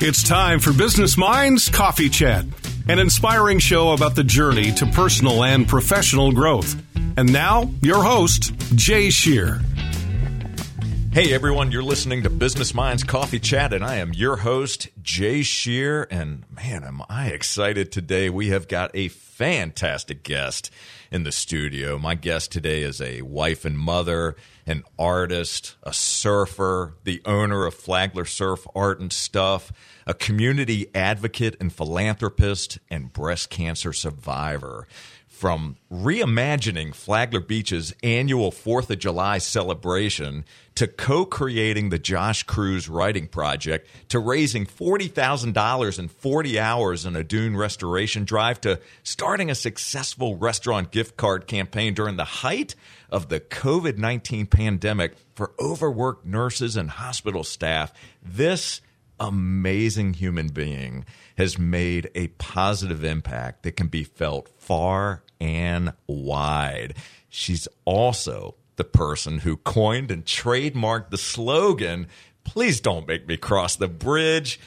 It's time for Business Minds Coffee Chat, an inspiring show about the journey to personal and professional growth. And now, your host, Jay Shear. Hey everyone, you're listening to Business Minds Coffee Chat, and I am your host, Jay Shear. And man, am I excited today. We have got a fantastic guest in the studio. My guest today is a wife and mother, an artist, a surfer, the owner of Flagler Surf Art and Stuff, a community advocate and philanthropist, and breast cancer survivor. From reimagining Flagler Beach's annual 4th of July celebration to co creating the Josh Cruz Writing Project to raising $40,000 in 40 hours in a dune restoration drive to starting a successful restaurant gift card campaign during the height of the COVID 19 pandemic for overworked nurses and hospital staff. This amazing human being has made a positive impact that can be felt far and wide. She's also the person who coined and trademarked the slogan, Please don't make me cross the bridge.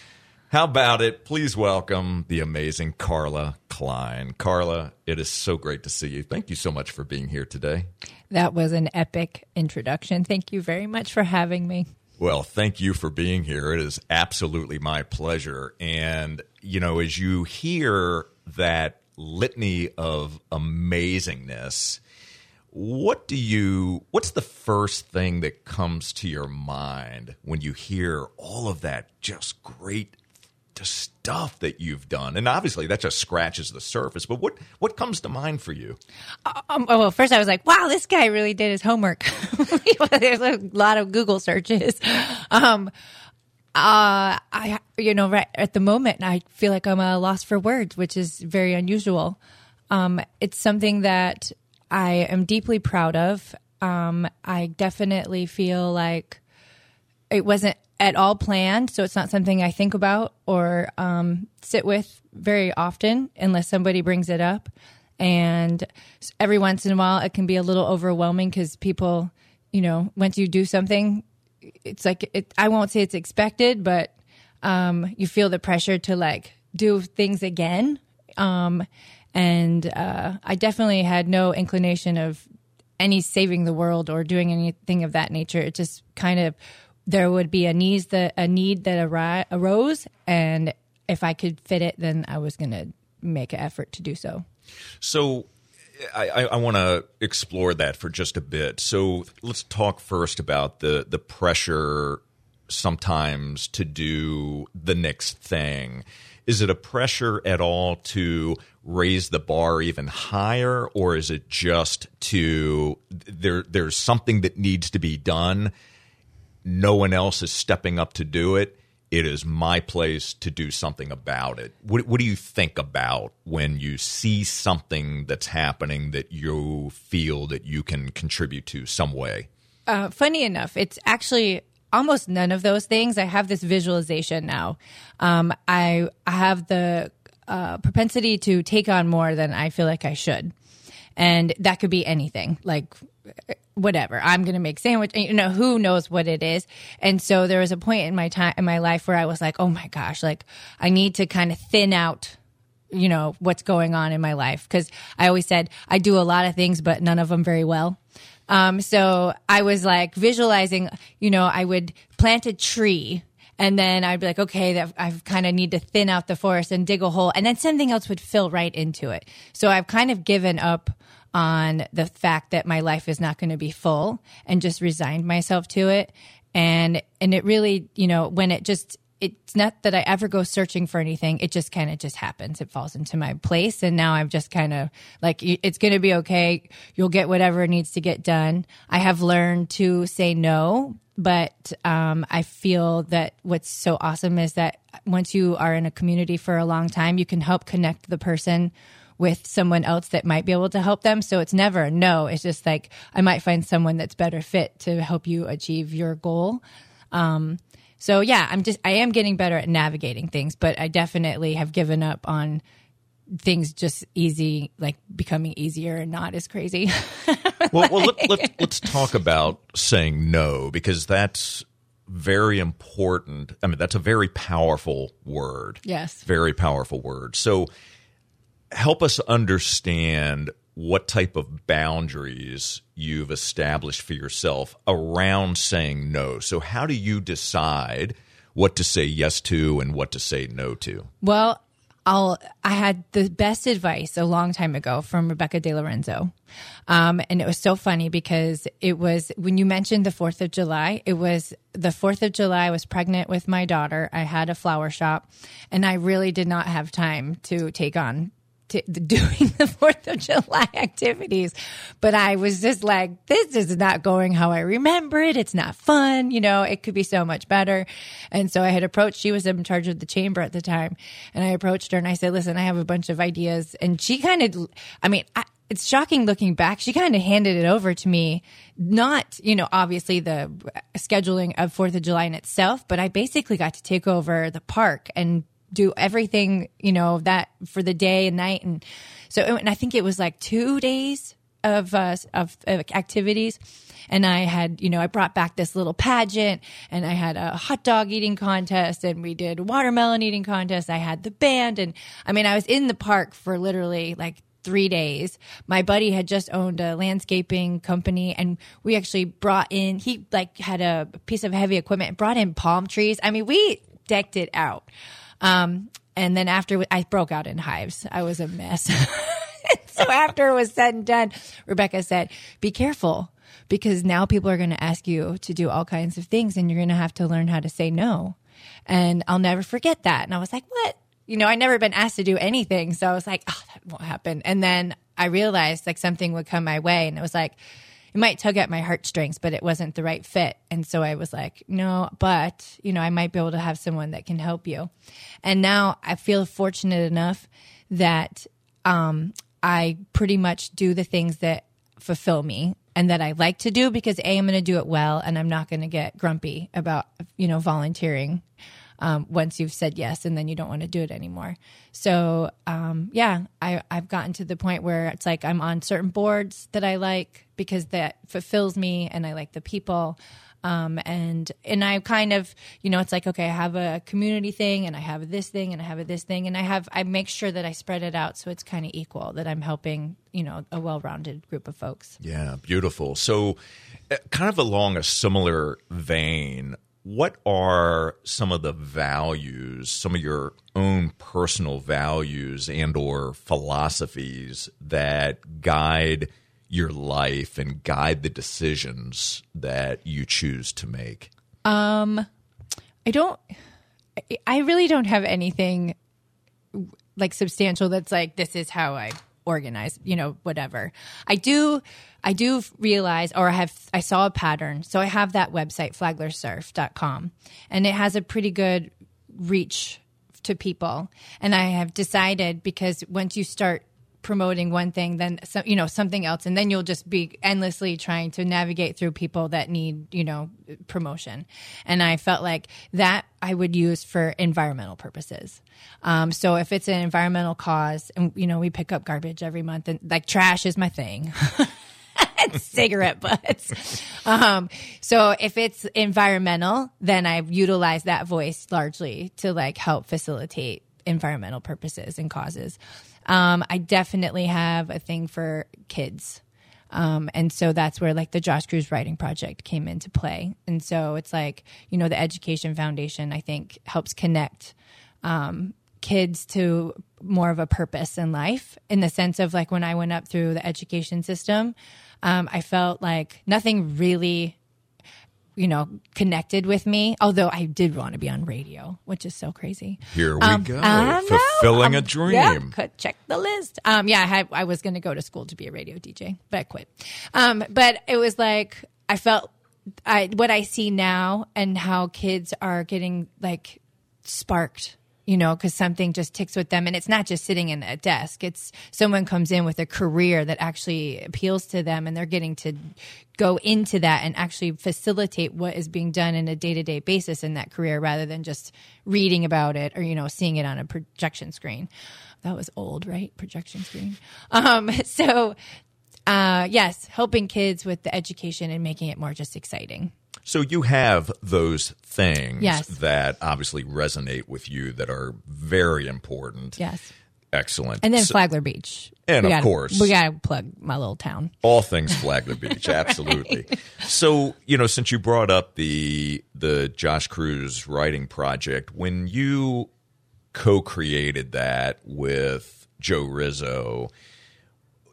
How about it? Please welcome the amazing Carla Klein. Carla, it is so great to see you. Thank you so much for being here today. That was an epic introduction. Thank you very much for having me. Well, thank you for being here. It is absolutely my pleasure. And, you know, as you hear that litany of amazingness, what do you what's the first thing that comes to your mind when you hear all of that just great stuff that you've done. And obviously that just scratches the surface but what what comes to mind for you? Um, oh, well first i was like wow this guy really did his homework. There's a lot of google searches. Um uh i you know right at the moment i feel like i'm a loss for words which is very unusual. Um it's something that i am deeply proud of. Um i definitely feel like it wasn't at all planned, so it's not something I think about or um, sit with very often unless somebody brings it up. And every once in a while, it can be a little overwhelming because people, you know, once you do something, it's like it, I won't say it's expected, but um, you feel the pressure to like do things again. Um, and uh, I definitely had no inclination of any saving the world or doing anything of that nature. It just kind of there would be a needs that a need that arose, and if I could fit it, then I was going to make an effort to do so. So. I, I want to explore that for just a bit. So let's talk first about the the pressure sometimes to do the next thing. Is it a pressure at all to raise the bar even higher, or is it just to there? There's something that needs to be done, no one else is stepping up to do it. It is my place to do something about it. What, what do you think about when you see something that's happening that you feel that you can contribute to some way? Uh, funny enough, it's actually almost none of those things. I have this visualization now. Um, I, I have the uh, propensity to take on more than I feel like I should. And that could be anything like whatever i'm gonna make sandwich you know who knows what it is. And so there was a point in my time in my life where i was like oh my gosh like i need to kind of thin out you know what's going on in my life. Because i always said i do a lot of things but none of them very well. Um, so i was like visualizing you know i would plant a tree and then I'd be like, okay, that I kind of need to thin out the forest and dig a hole, and then something else would fill right into it. So I've kind of given up on the fact that my life is not going to be full and just resigned myself to it. And, and it really, you know, when it just, it's not that I ever go searching for anything. It just kind of just happens. It falls into my place. And now I'm just kind of like, it's going to be okay. You'll get whatever needs to get done. I have learned to say no, but um, I feel that what's so awesome is that once you are in a community for a long time, you can help connect the person with someone else that might be able to help them. So it's never no. It's just like I might find someone that's better fit to help you achieve your goal. Um, so yeah, I'm just I am getting better at navigating things, but I definitely have given up on things just easy, like becoming easier and not as crazy. well, well let, let, let's talk about saying no because that's very important. I mean, that's a very powerful word. Yes. Very powerful word. So help us understand what type of boundaries you've established for yourself around saying no. So, how do you decide what to say yes to and what to say no to? Well, I'll, I had the best advice a long time ago from Rebecca De Lorenzo. Um, and it was so funny because it was when you mentioned the 4th of July, it was the 4th of July. I was pregnant with my daughter. I had a flower shop and I really did not have time to take on to, doing the Fourth of July activities, but I was just like, this is not going how I remember it. It's not fun. You know, it could be so much better. And so I had approached, she was in charge of the chamber at the time. And I approached her and I said, listen, I have a bunch of ideas. And she kind of, I mean, I, it's shocking looking back. She kind of handed it over to me, not, you know, obviously the scheduling of 4th of July in itself, but I basically got to take over the park and do everything, you know, that for the day and night. And so, and I think it was like two days of, uh, of, of activities. And I had, you know, I brought back this little pageant and I had a hot dog eating contest and we did watermelon eating contest. I had the band. And I mean, I was in the park for literally like three days. My buddy had just owned a landscaping company and we actually brought in, he like had a piece of heavy equipment, brought in palm trees. I mean, we decked it out. Um, and then after I broke out in hives, I was a mess. so after it was said and done, Rebecca said, be careful because now people are going to ask you to do all kinds of things and you're going to have to learn how to say no. And I'll never forget that. And I was like, what? You know, I never been asked to do anything. So I was like, oh, that won't happen. And then I realized like something would come my way and it was like, it might tug at my heartstrings, but it wasn't the right fit. And so I was like, no, but, you know, I might be able to have someone that can help you. And now I feel fortunate enough that um, I pretty much do the things that fulfill me and that I like to do because A, I'm going to do it well and I'm not going to get grumpy about, you know, volunteering um, once you've said yes and then you don't want to do it anymore. So um, yeah, I, I've gotten to the point where it's like I'm on certain boards that I like because that fulfills me and I like the people. Um, and and I kind of you know it's like okay I have a community thing and I have this thing and I have this thing and I have I make sure that I spread it out so it's kind of equal that I'm helping you know a well-rounded group of folks. Yeah, beautiful. So, uh, kind of along a similar vein, what are some of the values some of your own personal values and or philosophies that guide your life and guide the decisions that you choose to make? Um i don't i really don't have anything like substantial that's like this is how i organize you know whatever. I do I do realize, or I have, I saw a pattern. So I have that website, flaglersurf.com, and it has a pretty good reach to people. And I have decided because once you start promoting one thing, then you know something else, and then you'll just be endlessly trying to navigate through people that need you know promotion. And I felt like that I would use for environmental purposes. Um, so if it's an environmental cause, and you know we pick up garbage every month, and like trash is my thing. cigarette butts. Um, so if it's environmental, then I utilize that voice largely to like help facilitate environmental purposes and causes. Um, I definitely have a thing for kids. Um, and so that's where like the Josh Cruz writing project came into play. And so it's like, you know, the Education Foundation, I think, helps connect um, kids to more of a purpose in life in the sense of like when I went up through the education system, um, I felt like nothing really, you know, connected with me. Although I did want to be on radio, which is so crazy. Here we um, go, fulfilling a dream. Yeah, could check the list. Um, yeah, I, had, I was going to go to school to be a radio DJ, but I quit. Um, but it was like I felt I what I see now and how kids are getting like sparked you know, because something just ticks with them. And it's not just sitting in a desk, it's someone comes in with a career that actually appeals to them and they're getting to go into that and actually facilitate what is being done in a day to day basis in that career rather than just reading about it or, you know, seeing it on a projection screen. That was old, right? Projection screen. Um, so, uh, yes, helping kids with the education and making it more just exciting. So you have those things Yes. that obviously resonate with you that are very important. Yes. Excellent. And then So- Flagler Beach. And We of gotta- course. we got to plug my little town. all things Flagler Beach, absolutely. So, you know, since you brought up the the Josh Cruz writing project, when you co-created that with Joe Rizzo,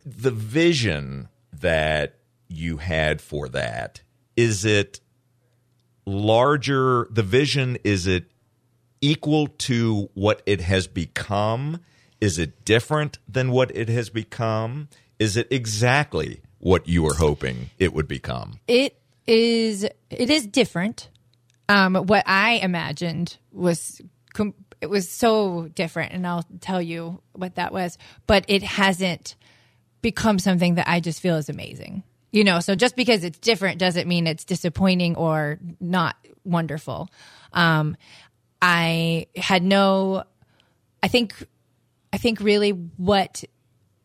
the vision that you had for that, is it larger the vision is it equal to what it has become? Is it different than what it has become? Is it exactly what you were hoping it would become? It is. It is different. Um, what I imagined was com- it was so different, and I'll tell you what that was. But it hasn't become something that I just feel is amazing. You know, so just because it's different doesn't mean it's disappointing or not wonderful. Um, I had no. I think. I think really what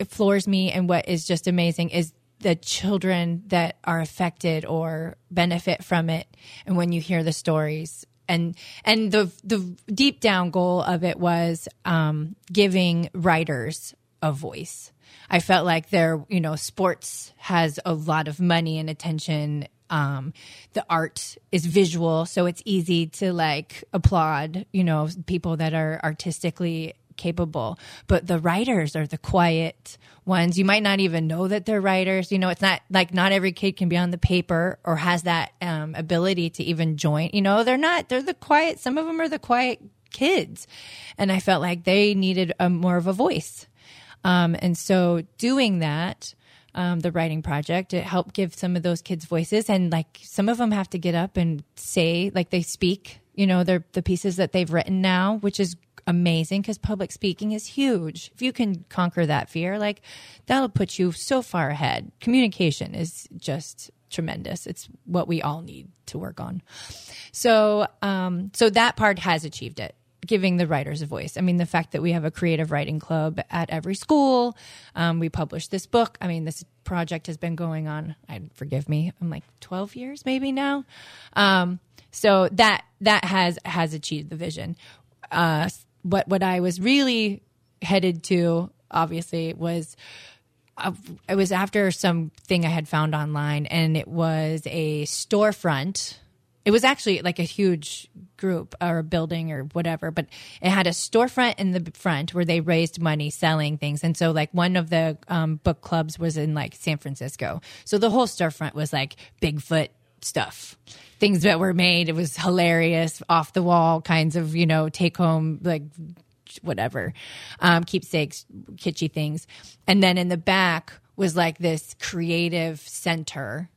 floors me and what is just amazing is the children that are affected or benefit from it and when you hear the stories and and the the deep down goal of it was um, giving writers a voice i felt like there you know sports has a lot of money and attention. Um, the art is visual so it's easy to like applaud you know people that are artistically capable. But the writers are the quiet ones. You might not even know that they're writers. You know it's not like not every kid can be on the paper or has that um, ability to even join. You know they're not they're the quiet some of them are the quiet kids. And i felt like they needed a more of a voice um, and so doing that um, the writing project it helped give some of those kids voices. And like some of them have to get up and say like they speak you know they're the pieces that they've written now which is amazing because public speaking is huge. If you can conquer that fear like that'll put you so far ahead. Communication is just tremendous. It's what we all need to work on. So um so that part has achieved it giving the writers a voice. I mean the fact that we have a creative writing club at every school um, we published this book. I mean this project has been going on i forgive me i'm like 12 years maybe now. Um, so that that has has achieved the vision. Uh, what what i was really headed to obviously was uh, it was after something I had found online, and it was a storefront. It was actually like a huge group or a building or whatever, but it had a storefront in the front where they raised money selling things. And so, like, one of the um, book clubs was in like San Francisco. So the whole storefront was like Bigfoot stuff, things that were made. It was hilarious, off the wall kinds of, you know, take home, like whatever, um, keepsakes, kitschy things. And then in the back was like this creative center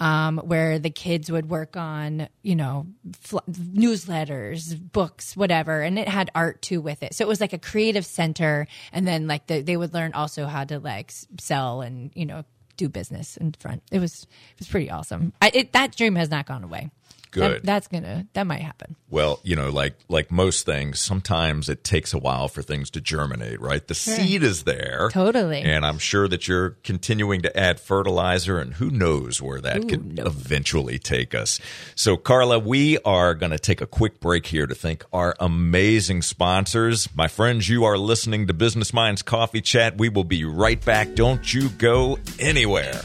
um, where the kids would work on, you know, fl- newsletters, books, whatever. And it had art too with it. So it was like a creative center. And then like the, they would learn also how to like sell and, you know, do business in front. It was, it was pretty awesome. I, it, that dream has not gone away. That- Good. that's gonna, that might happen. Well, you know, like like most things, sometimes it takes a while for things to germinate, right? The seed is there. Totally. And I'm sure that you're continuing to add fertilizer and who knows where that Who could knows? eventually take us. So Carla, we are going to take a quick break here to thank our amazing sponsors. My friends, you are listening to Business Minds Coffee Chat. We will be right back. Don't you go anywhere.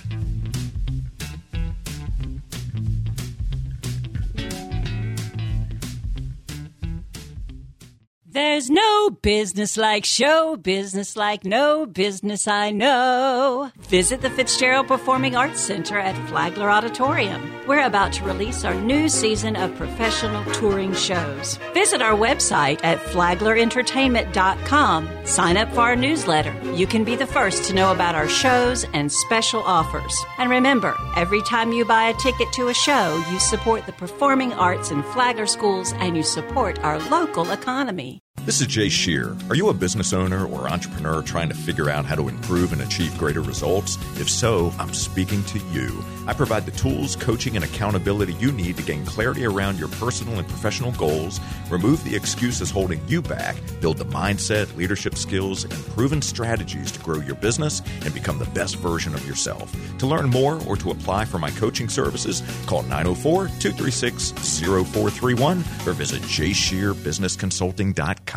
There's no business like show business like no business I know. Visit the Fitzgerald Performing Arts Center at Flagler Auditorium. We're about to release our new season of professional touring shows. Visit our website at flaglerentertainment.com. Sign up for our newsletter. You can be the first to know about our shows and special offers. And remember, every time you buy a ticket to a show, you support the performing arts in Flagler schools and you support our local economy. This is Jay Shear. Are you a business owner or entrepreneur trying to figure out how to improve and achieve greater results? If so, I'm speaking to you. I provide the tools, coaching, and accountability you need to gain clarity around your personal and professional goals, remove the excuses holding you back, build the mindset, leadership skills, and proven strategies to grow your business and become the best version of yourself. To learn more or to apply for my coaching services, call 904 236 0431 or visit jshearbusinessconsulting.com.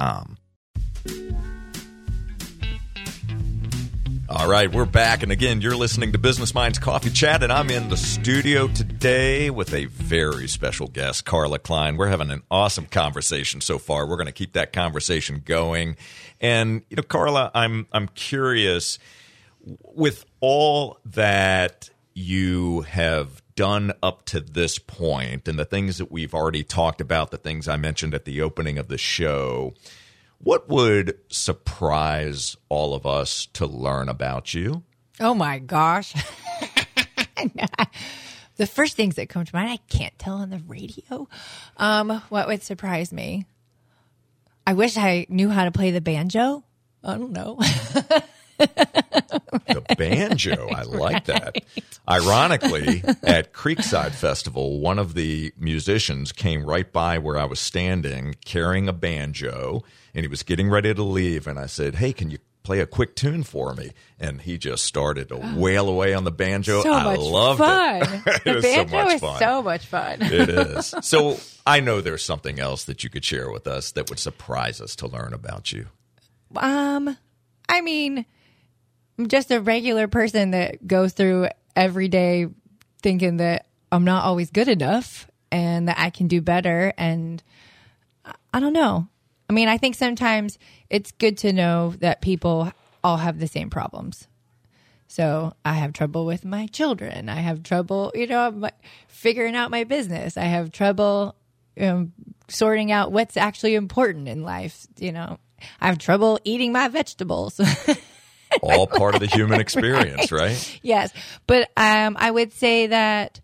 All right, we're back. And again, you're listening to Business Minds Coffee Chat, and I'm in the studio today with a very special guest, Carla Klein. We're having an awesome conversation so far. We're going to keep that conversation going. And, you know, Carla, I'm, I'm curious with all that you have done up to this point and the things that we've already talked about, the things I mentioned at the opening of the show, what would surprise all of us to learn about you? Oh my gosh. the first things that come to mind, I can't tell on the radio. Um, what would surprise me? I wish I knew how to play the banjo. I don't know. banjo. I like that. Ironically, at Creekside Festival, one of the musicians came right by where I was standing carrying a banjo and he was getting ready to leave. And I said, Hey, can you play a quick tune for me? And he just started to wail away on the banjo. So I loved fun. it. it the was so banjo much is fun. so much fun. it is. So I know there's something else that you could share with us that would surprise us to learn about you. Um, I mean, I'm just a regular person that goes through every day thinking that I'm not always good enough and that I can do better. And I- don't know. I mean, I think sometimes it's good to know that people all have the same problems. So I have trouble with my children. I have trouble, you know, figuring out my business. I have trouble um, sorting out what's actually important in life. You know, I have trouble eating my vegetables. All part of the human experience, right? yes, but um, I would say that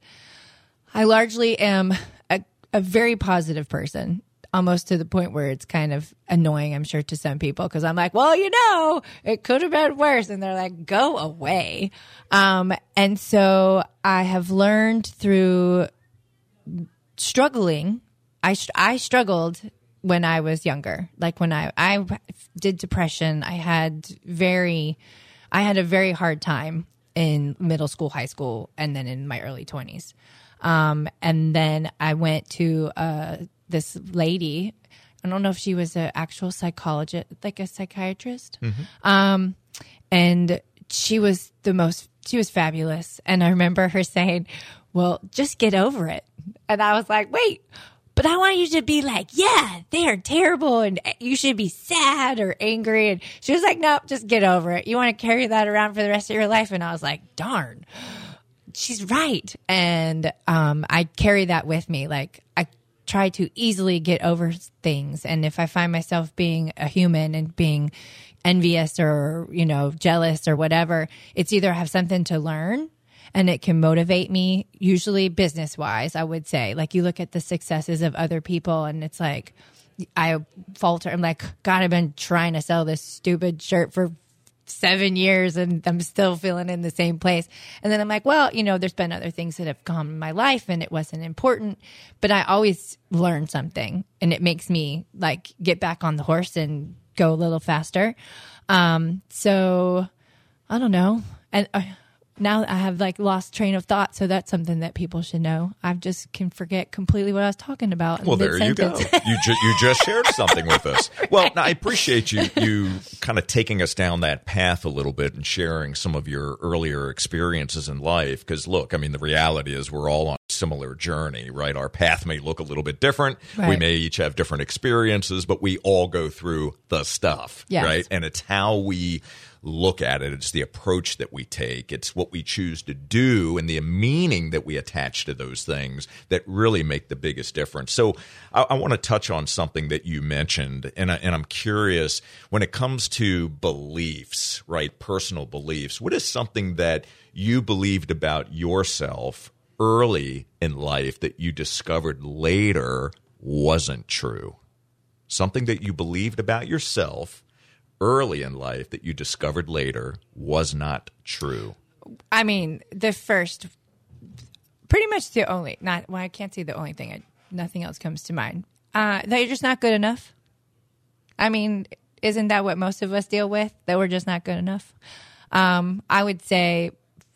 I largely am a, a very positive person. Almost to the point where it's kind of annoying, I'm sure, to some people because I'm like, well, you know, it could have been worse. And they're like, go away. Um, and so I have learned through struggling. I, I struggled when I was younger. Like when I, I did depression, I had very, I had a very hard time in middle school, high school, and then in my early 20s. Um, and then I went to uh, this lady. I don't know if she was an actual psychologist, like a psychiatrist. Um, and she was the most, she was fabulous. And I remember her saying, Well, just get over it. And I was like, Wait, but I want you to be like, yeah, they are terrible and you should be sad or angry. And she was like, nope, just get over it. You want to carry that around for the rest of your life? And I was like, darn, she's right. And um, I carry that with me. Like, I try to easily get over things. And if I find myself being a human and being envious or, you know, jealous or whatever, it's either I have something to learn and it can motivate me, usually business wise, I would say. Like, you look at the successes of other people and it's like, I falter. I'm like, God, I've been trying to sell this stupid shirt for seven years and I'm still feeling in the same place. And then I'm like, well, you know, there's been other things that have come in my life and it wasn't important, but I always learn something and it makes me like get back on the horse and go a little faster. Um, so I don't know. And uh, now I have like lost train of thought. So that's something that people should know. I just can forget completely what I was talking about. Well, there you go. You ju- you just shared something with us. Well, now, I appreciate you you kind of taking us down that path a little bit and sharing some of your earlier experiences in life. Because look, I mean, the reality is we're all on a similar journey, right? Our path may look a little bit different. We may each have different experiences, but we all go through the stuff, Yes. right? And it's how we look at it. It's the approach that we take. It's what we choose to do and the meaning that we attach to those things that really make the biggest difference. So I, I want to touch on something that you mentioned, and, I, and I'm curious when it comes to beliefs, right? Personal beliefs. What is something that you believed about yourself early in life that you discovered later wasn't true? something that you believed about yourself early in life that you discovered later was not true? I mean, the first, pretty much the only, not, well, I can't say the only thing. I, nothing else comes to mind. Uh, that you're just not good enough. I mean, isn't that what most of us deal with? That we're just not good enough. Um, I would say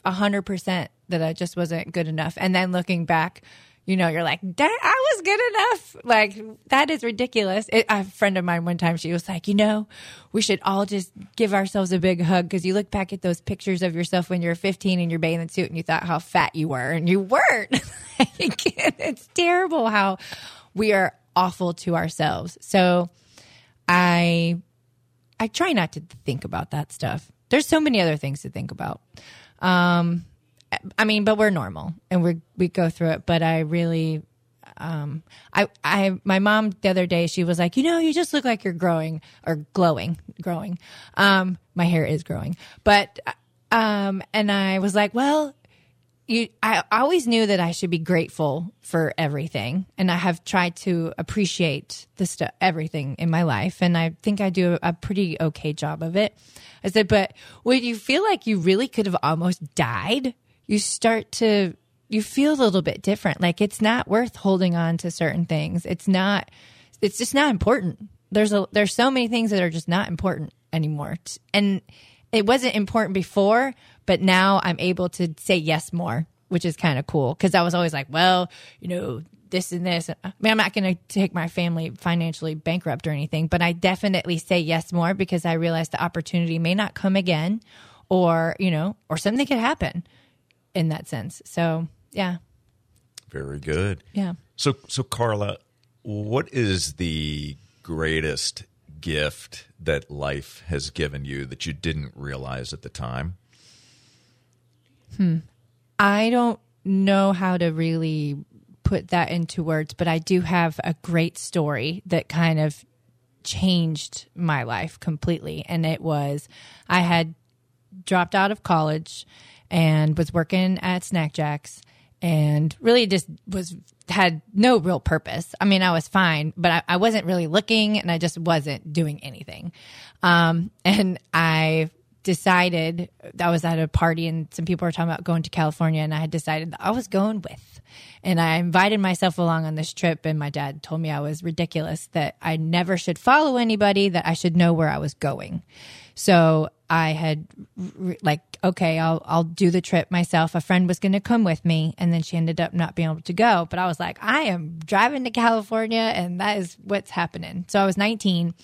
a hundred percent that I just wasn't good enough. And then looking back, you know, you're like, I was good enough. Like, that is ridiculous. It, a friend of mine one time, she was like, you know, we should all just give ourselves a big hug because you look back at those pictures of yourself when you were 15 in your bathing suit and you thought how fat you were and you weren't. it's terrible how we are awful to ourselves. So I, I try not to think about that stuff. There's so many other things to think about. Um, I mean, but we're normal and we we go through it. But I really, um, I I my mom the other day she was like, you know, you just look like you're growing or glowing, growing. Um, my hair is growing, but um, and I was like, well, you, I always knew that I should be grateful for everything, and I have tried to appreciate the stuff, everything in my life, and I think I do a pretty okay job of it. I said, but when you feel like you really could have almost died, you start to you feel a little bit different. Like it's not worth holding on to certain things. It's not. It's just not important. There's a there's so many things that are just not important anymore, and it wasn't important before, but now I'm able to say yes more, which is kind of cool because I was always like, well, you know, this and this. I mean, I'm not going to take my family financially bankrupt or anything, but I definitely say yes more because I realize the opportunity may not come again or, you know, or something could happen in that sense. So, yeah. Very good. Yeah. So, so Carla, what is the greatest gift that life has given you that you didn't realize at the time? Hmm. I don't know how to really put that into words, but I do have a great story that kind of changed my life completely. And it was I had dropped out of college and was working at Snack Jacks and really just was had no real purpose. I mean, I was fine, but I, I wasn't really looking and I just wasn't doing anything. Um, and I decided I was at a party and some people were talking about going to California and I had decided I was going with. And I invited myself along on this trip and my dad told me I was ridiculous that I never should follow anybody that I should know where I was going. So I had like, okay, I'll I'll do the trip myself. A friend was going to come with me, and then she ended up not being able to go. But I was like, I am driving to California, and that is what's happening. So I was 19,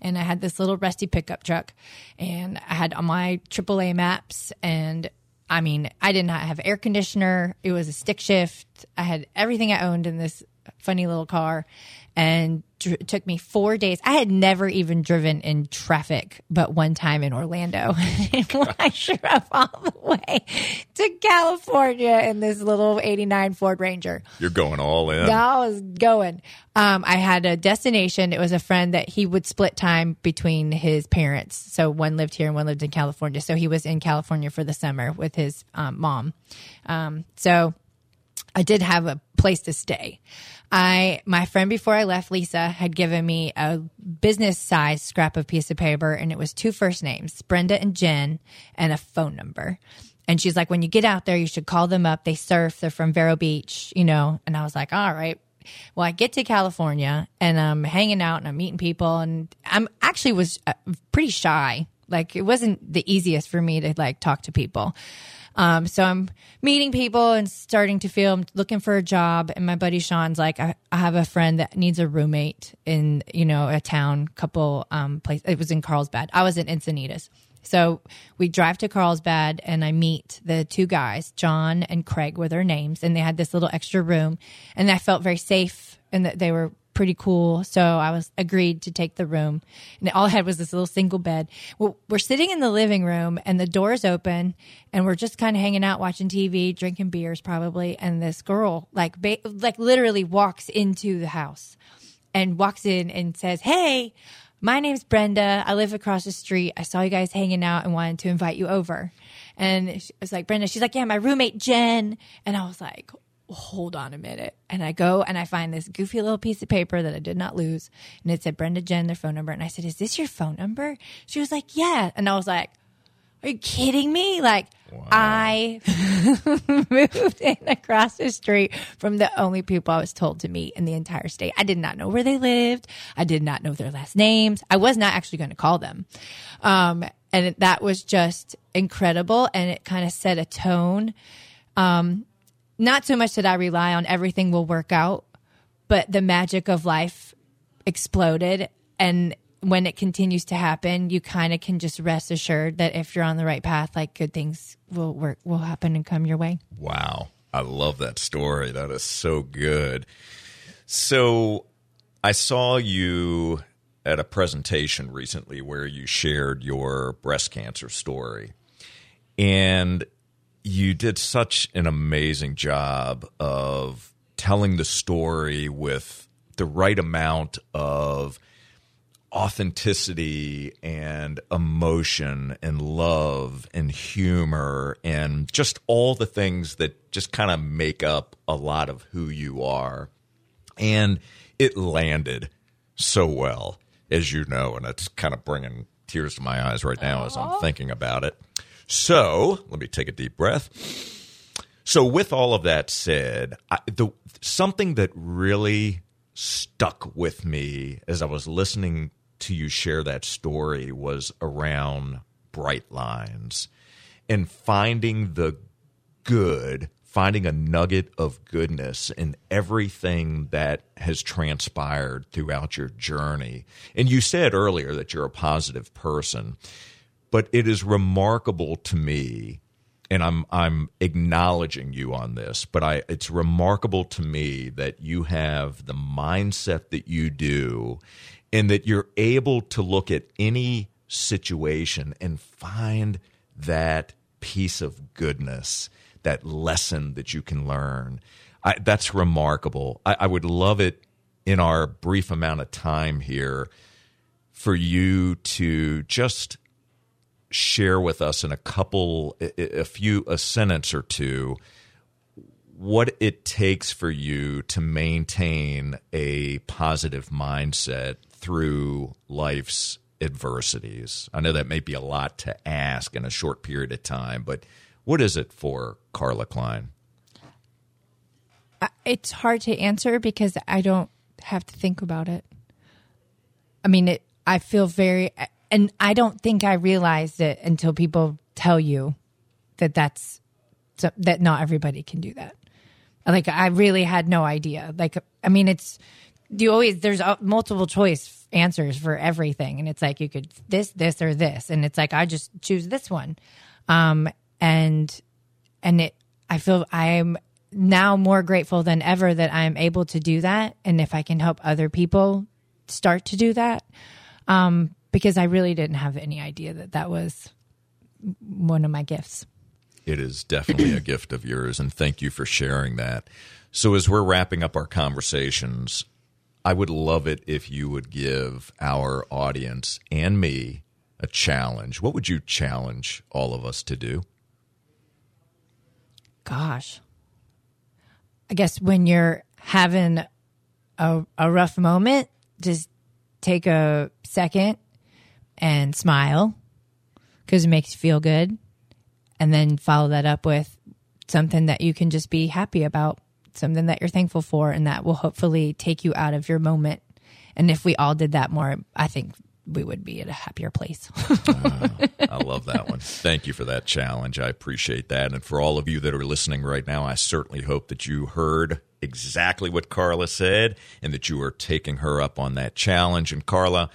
and I had this little rusty pickup truck, and I had on my AAA maps, and I mean, I did not have air conditioner. It was a stick shift. I had everything I owned in this funny little car and it took me four days. I had never even driven in traffic, but one time in Orlando. I drove all the way to California in this little 89 Ford Ranger. You're going all in. I was going. Um, I had a destination. It was a friend that he would split time between his parents. So one lived here and one lived in California. So he was in California for the summer with his um, mom. Um, so I did have a place to stay. I my friend before I left, Lisa, had given me a business size scrap of piece of paper, and it was two first names, Brenda and Jen, and a phone number. And she's like, when you get out there, you should call them up. They surf. They're from Vero Beach, you know. And I was like, all right. Well, I get to California and I'm hanging out and I'm meeting people, and I'm actually was uh, pretty shy. Like it wasn't the easiest for me to like talk to people. Um, so I'm meeting people and starting to feel I'm looking for a job. And my buddy Sean's like, I, I have a friend that needs a roommate in, you know, a town, couple, um, place. It was in Carlsbad. I was in Encinitas. So we drive to Carlsbad and I meet the two guys, John and Craig were their names, and they had this little extra room. And I felt very safe and that they were pretty cool. So I was agreed to take the room. And all I had was this little single bed. Well, we're sitting in the living room and the door's open and we're just kind of hanging out, watching TV, drinking beers probably. And this girl like, ba- like literally walks into the house and walks in and says, Hey, my name's Brenda. I live across the street. I saw you guys hanging out and wanted to invite you over. And it's like, Brenda, she's like, yeah, my roommate Jen. And I was like, hold on a minute. And I go and I find this goofy little piece of paper that I did not lose. And it said Brenda Jen, their phone number. And I said, Is this your phone number? She was like, Yeah. And I was like, Are you kidding me? Like, I moved in across the street from the only people I was told to meet in the entire state. I did not know where they lived. I did not know their last names. I was not actually going to call them. Um, and that was just incredible. And it kind of set a tone. Um, not so much that I rely on everything will work out, but the magic of life exploded. And when it continues to happen, you kind of can just rest assured that if you're on the right path, like good things will work, will happen and come your way. Wow. I love that story. That is so good. So I saw you at a presentation recently where you shared your breast cancer story. And you did such an amazing job of telling the story with the right amount of authenticity and emotion and love and humor and just all the things that just kind of make up a lot of who you are. And it landed so well, as you know, and it's kind of bringing tears to my eyes right now as I'm thinking about it. So let me take a deep breath. So, with all of that said, I, the something that really stuck with me as I was listening to you share that story was around bright lines and finding the good, finding a nugget of goodness in everything that has transpired throughout your journey. And you said earlier that you're a positive person, but it is remarkable to me and I'm I'm acknowledging you on this, but I it's remarkable to me that you have the mindset that you do and that you're able to look at any situation and find that piece of goodness, that lesson that you can learn. I, that's remarkable. I, I would love it in our brief amount of time here for you to just share with us in a couple, a few, a sentence or two, what it takes for you to maintain a positive mindset through life's adversities. I know that may be a lot to ask in a short period of time, but what is it for Carla Klein? It's hard to answer because I don't have to think about it. I mean, it, I feel very and I don't think I realized it until people tell you that that's that not everybody can do that. Like I really had no idea. Like I mean, it's you always there's multiple choice answers for everything, and it's like you could this, this, or this, and it's like I just choose this one, um, and and it I feel I'm now more grateful than ever that I'm able to do that, and if I can help other people start to do that, um, because I really didn't have any idea that that was one of my gifts. It is definitely a gift of yours, and thank you for sharing that. So, as we're wrapping up our conversations, I would love it if you would give our audience and me a challenge. What would you challenge all of us to do? Gosh. I guess when you're having a, a rough moment, just take a second and smile because it makes you feel good. And then follow that up with something that you can just be happy about, something that you're thankful for, and that will hopefully take you out of your moment. And if we all did that more, I think we would be at a happier place. uh, I love that one. Thank you for that challenge. I appreciate that. And for all of you that are listening right now, I certainly hope that you heard exactly what Carla said and that you are taking her up on that challenge. And Carla,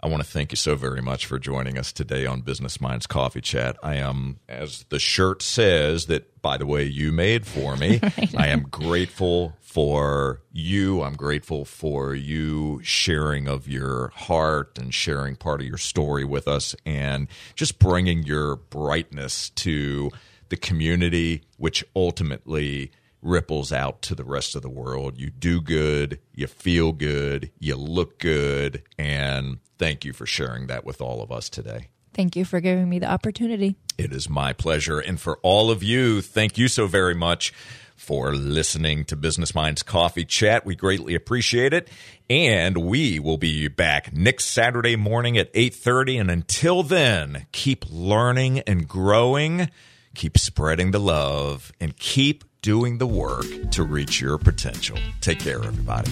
I want to thank you so very much for joining us today on Business Minds Coffee Chat. I am, as the shirt says, that by the way you made for me, I am grateful for you. I'm grateful for you sharing of your heart and sharing part of your story with us and just bringing your brightness to the community, which ultimately ripples out to the rest of the world. You do good, you feel good, you look good, and thank you for sharing that with all of us today. Thank you for giving me the opportunity. It is my pleasure. And for all of you, thank you so very much for listening to Business Minds Coffee Chat. We greatly appreciate it. And we will be back next Saturday morning at 8:30 and until then, keep learning and growing, keep spreading the love and keep doing the work to reach your potential. Take care, everybody.